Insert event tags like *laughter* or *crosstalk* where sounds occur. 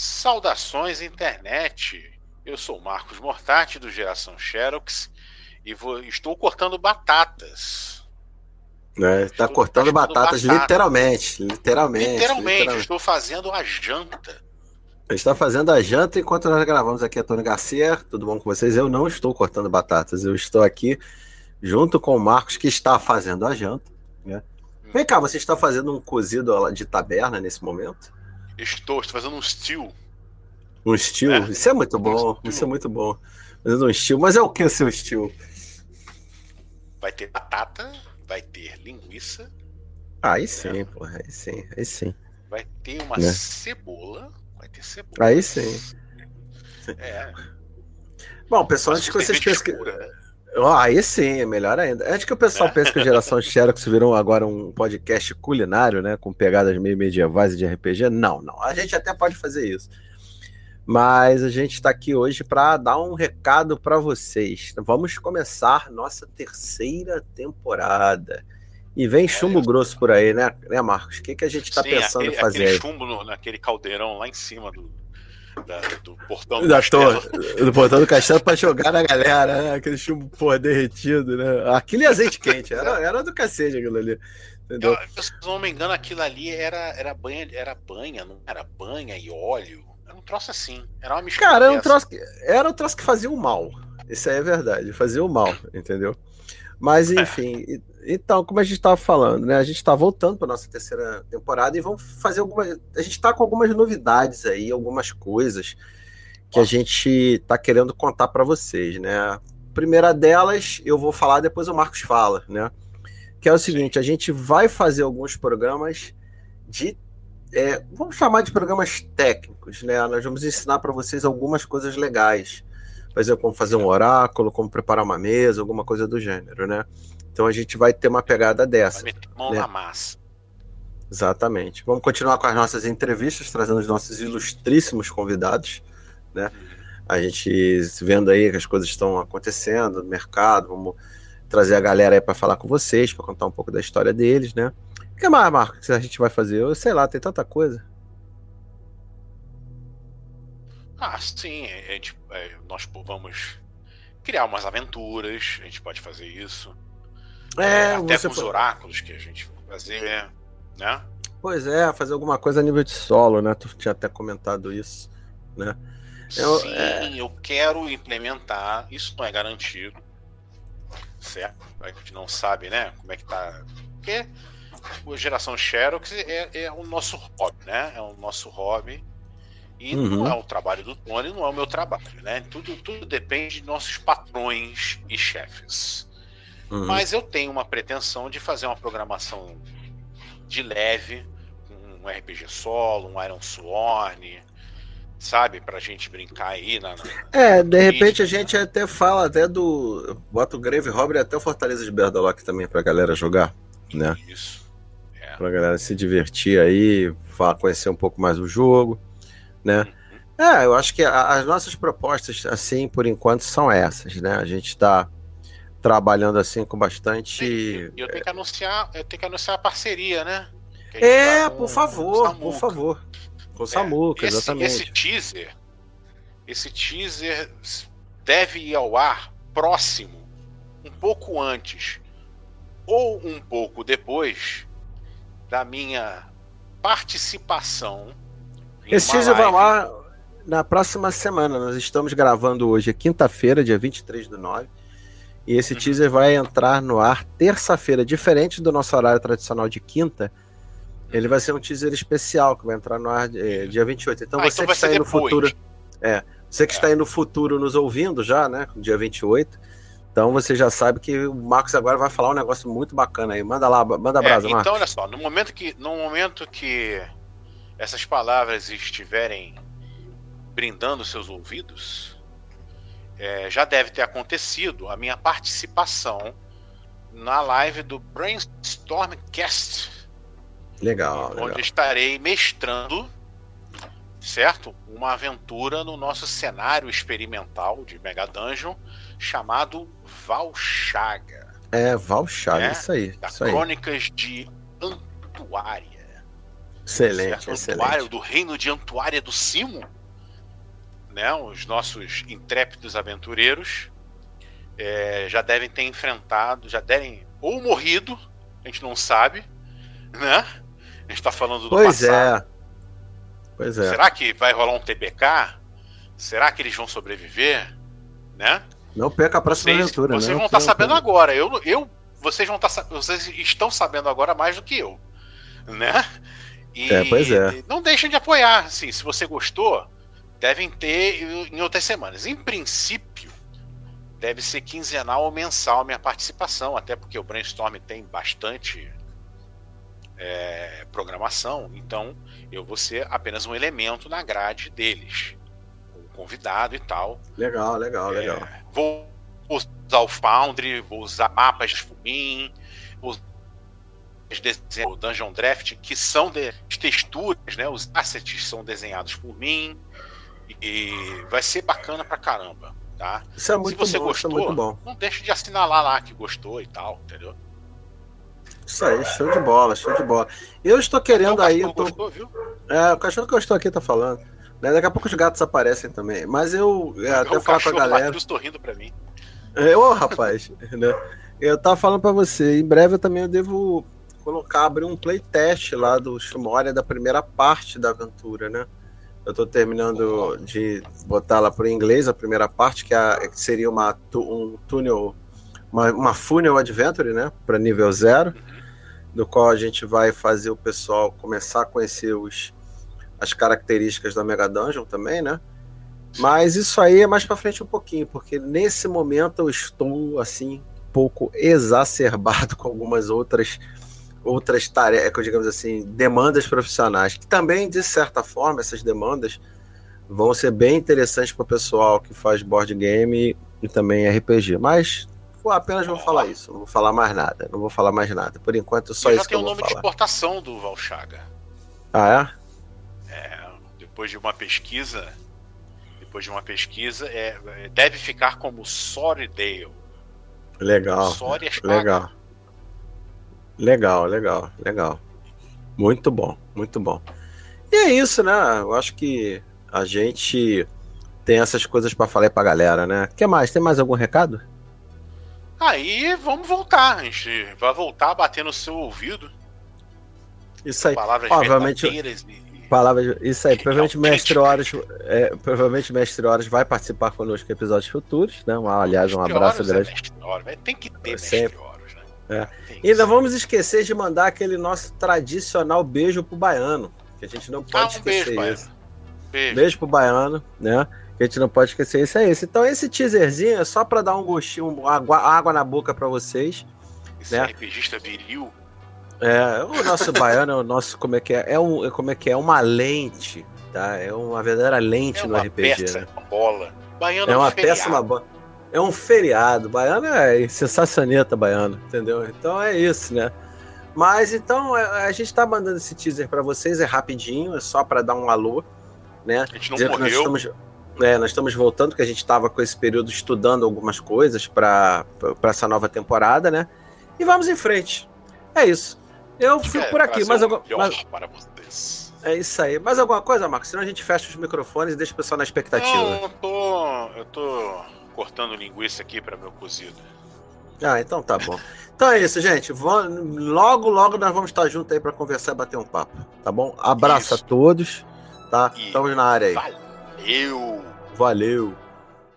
Saudações internet! Eu sou Marcos Mortati do Geração Xerox e vou, estou cortando batatas. É, está cortando batatas batata. literalmente, literalmente, literalmente. Literalmente, estou fazendo a janta. Está fazendo a janta enquanto nós gravamos aqui, Antônio Garcia. Tudo bom com vocês? Eu não estou cortando batatas, eu estou aqui junto com o Marcos, que está fazendo a janta. Né? Vem cá, você está fazendo um cozido de taberna nesse momento? Estou, estou fazendo um steel. Um steel? É. Isso é muito bom. Um isso é muito bom. Fazendo um steel. Mas é o que o seu steel? Vai ter batata, vai ter linguiça. Aí sim, é. porra. Aí sim, aí sim. Vai ter uma né? cebola. Vai ter cebola. Aí sim. É. Bom, pessoal, antes que vocês pensem Oh, aí sim, é melhor ainda. Antes que o pessoal pense que a geração Xerox virou agora um podcast culinário, né? Com pegadas meio medievais e de RPG. Não, não. A gente até pode fazer isso. Mas a gente está aqui hoje para dar um recado para vocês. Vamos começar nossa terceira temporada. E vem chumbo é, grosso por aí, né, né Marcos? O que, que a gente está pensando aquele, em fazer? Aquele chumbo no, naquele caldeirão lá em cima do, da, do portão do da castelo. Torre, do portão do castelo pra jogar na galera, né? Aquele chumbo, porra, derretido, né? Aquilo e azeite quente, era, era do cacete aquilo ali. Entendeu? Eu, se não me engano, aquilo ali era, era banha, era banha, não era banha e óleo. Era um troço assim. Era uma mistura. Cara, era um troço, que, era um troço que fazia o mal. Isso aí é verdade, fazia o mal, entendeu? Mas é. Então, como a gente estava falando, né? A gente está voltando para nossa terceira temporada e vamos fazer algumas. A gente está com algumas novidades aí, algumas coisas que a gente está querendo contar para vocês, né? A primeira delas eu vou falar, depois o Marcos fala, né? Que é o seguinte: a gente vai fazer alguns programas de. É, vamos chamar de programas técnicos, né? Nós vamos ensinar para vocês algumas coisas legais. Por exemplo, como fazer um oráculo, como preparar uma mesa, alguma coisa do gênero, né? Então a gente vai ter uma pegada dessa. Vai meter mão né? na massa. Exatamente. Vamos continuar com as nossas entrevistas, trazendo os nossos ilustríssimos convidados, né? A gente vendo aí que as coisas estão acontecendo no mercado, vamos trazer a galera aí para falar com vocês, para contar um pouco da história deles, né? O que mais, Marcos, que a gente vai fazer? Eu sei lá, tem tanta coisa. Ah, sim, a gente, é, nós vamos criar umas aventuras, a gente pode fazer isso. É, até com os oráculos que a gente fazer, né? Pois é, fazer alguma coisa a nível de solo, né? Tu tinha até comentado isso, né? Eu, Sim, é... eu quero implementar, isso não é garantido, certo? A gente não sabe, né, como é que tá. Porque a geração Xerox é, é o nosso hobby, né? É o nosso hobby. E uhum. não é o trabalho do Tony, não é o meu trabalho, né? Tudo, tudo depende de nossos patrões e chefes. Uhum. Mas eu tenho uma pretensão de fazer uma programação de leve, um RPG solo, um Iron Sworn, sabe? Pra gente brincar aí na. na é, de repente a gente até fala até do. Bota o Grave Robber até o Fortaleza de Berdalock também pra galera jogar, né? Isso. É. Pra galera se divertir aí, conhecer um pouco mais o jogo, né? Uhum. É, eu acho que as nossas propostas, assim, por enquanto, são essas, né? A gente tá trabalhando assim com bastante. E eu tenho que anunciar, eu tenho que anunciar a parceria, né? É, tá por favor, por favor. Com o é, Samuca, esse, exatamente. Esse teaser, esse teaser deve ir ao ar próximo, um pouco antes ou um pouco depois da minha participação. Esse teaser vai lá na próxima semana. Nós estamos gravando hoje, é quinta-feira, dia 23 do 9. E esse uhum. teaser vai entrar no ar terça-feira, diferente do nosso horário tradicional de quinta. Ele vai ser um teaser especial que vai entrar no ar é, dia 28. Então ah, você então que está aí no futuro. É, você que é. está aí no futuro nos ouvindo já, né? Dia 28. Então você já sabe que o Marcos agora vai falar um negócio muito bacana aí. Manda lá, manda a brasa, é, Então, Marcos. olha só, no momento que no momento que essas palavras estiverem brindando seus ouvidos, é, já deve ter acontecido a minha participação na live do Brainstormcast. Legal. Onde legal. estarei mestrando, certo? Uma aventura no nosso cenário experimental de Mega Dungeon chamado Valchaga. É, Valchaga, né? isso aí. Da isso Crônicas aí. de Antuária. Excelente, certo? excelente. Antuário, do reino de Antuária do Cimo, né? Os nossos intrépidos aventureiros é, já devem ter enfrentado, já devem ou morrido, a gente não sabe, né? A gente tá falando do pois passado. é. Pois é. Será que vai rolar um TBK? Será que eles vão sobreviver? Né? Não perca a próxima vocês, aventura, Vocês né? vão estar tá sabendo agora. Eu, eu, vocês vão estar, tá, vocês estão sabendo agora mais do que eu, né? E é, pois é. Não deixem de apoiar. Assim, se você gostou, devem ter em outras semanas. Em princípio, deve ser quinzenal ou mensal a minha participação, até porque o Brainstorm tem bastante é, programação, então eu vou ser apenas um elemento na grade deles, um convidado e tal. Legal, legal, é, legal. Vou usar o Foundry, vou usar mapas por mim, vou o Dungeon Draft, que são de texturas, né? Os assets são desenhados por mim. E vai ser bacana pra caramba, tá? Isso é muito Se você bom, gostou, é bom. não deixe de assinalar lá que gostou e tal, entendeu? Isso aí, show de bola, show de bola. Eu estou querendo aí. Eu tô... gostou, viu? É, o cachorro que eu estou aqui tá falando. Né? Daqui a pouco os gatos aparecem também. Mas eu é, até falar com a galera. Eu estou rindo pra mim. É, ô, rapaz, *laughs* né? Eu tava falando para você, em breve eu também eu devo colocar, abrir um playtest lá do Shumoria da primeira parte da aventura, né? Eu tô terminando de botar lá pro inglês a primeira parte, que, é, que seria uma, um túnel, uma, uma funnel adventure, né? Para nível zero, do qual a gente vai fazer o pessoal começar a conhecer os, as características da Mega Dungeon também, né? Mas isso aí é mais para frente um pouquinho, porque nesse momento eu estou assim um pouco exacerbado *laughs* com algumas outras outras tarefas, digamos assim, demandas profissionais, que também de certa forma essas demandas vão ser bem interessantes para o pessoal que faz board game e também RPG. Mas pô, apenas vou falar isso, não vou falar mais nada, não vou falar mais nada. Por enquanto só isso que eu vou falar. Já tem o nome de exportação do Valchaga. Ah é? É, depois de uma pesquisa depois de uma pesquisa, é, é deve ficar como Sorrydale. Legal. legal. Legal, legal, legal. Muito bom, muito bom. E é isso, né? Eu acho que a gente tem essas coisas para falar pra galera, né? que mais? Tem mais algum recado? Aí vamos voltar. A gente vai voltar a bater no seu ouvido. Isso aí. Palavras Obviamente, Palavras, isso aí, provavelmente o Mestre Horus, é, provavelmente Mestre Horus vai participar conosco em episódios futuros, né? Aliás, um abraço grande. É tem que ter Mestre Horus? É. E ainda vamos esquecer de mandar aquele nosso tradicional beijo pro baiano, que a gente não pode ah, um esquecer beijo, isso. Beijo. beijo pro baiano, né? Que a gente não pode esquecer isso é esse. Então esse teaserzinho é só para dar um gostinho, água, água na boca para vocês. Esse né? RPGista viril é, o nosso baiano é o nosso, como é que é? É, um, como é que é? uma lente, tá? É uma verdadeira lente é no RPG. Peça, né? uma bola. Baiano é uma péssima bola. É um feriado. Baiano é sensacioneta baiano, entendeu? Então é isso, né? Mas então é, a gente tá mandando esse teaser para vocês, é rapidinho, é só para dar um alô, né? A gente não Dizer morreu. nós estamos, é, nós estamos voltando, que a gente estava com esse período estudando algumas coisas para essa nova temporada, né? E vamos em frente. É isso. Eu fico é, por aqui, mas, algum, mas... para vocês. É isso aí. Mais alguma coisa, Marcos? Senão a gente fecha os microfones e deixa o pessoal na expectativa. Não, eu tô, eu tô cortando linguiça aqui para meu cozido. Ah, então tá bom. Então é isso, gente. Logo, logo nós vamos estar juntos aí para conversar e bater um papo, tá bom? Abraço isso. a todos, tá? E Estamos na área aí. Valeu! Valeu!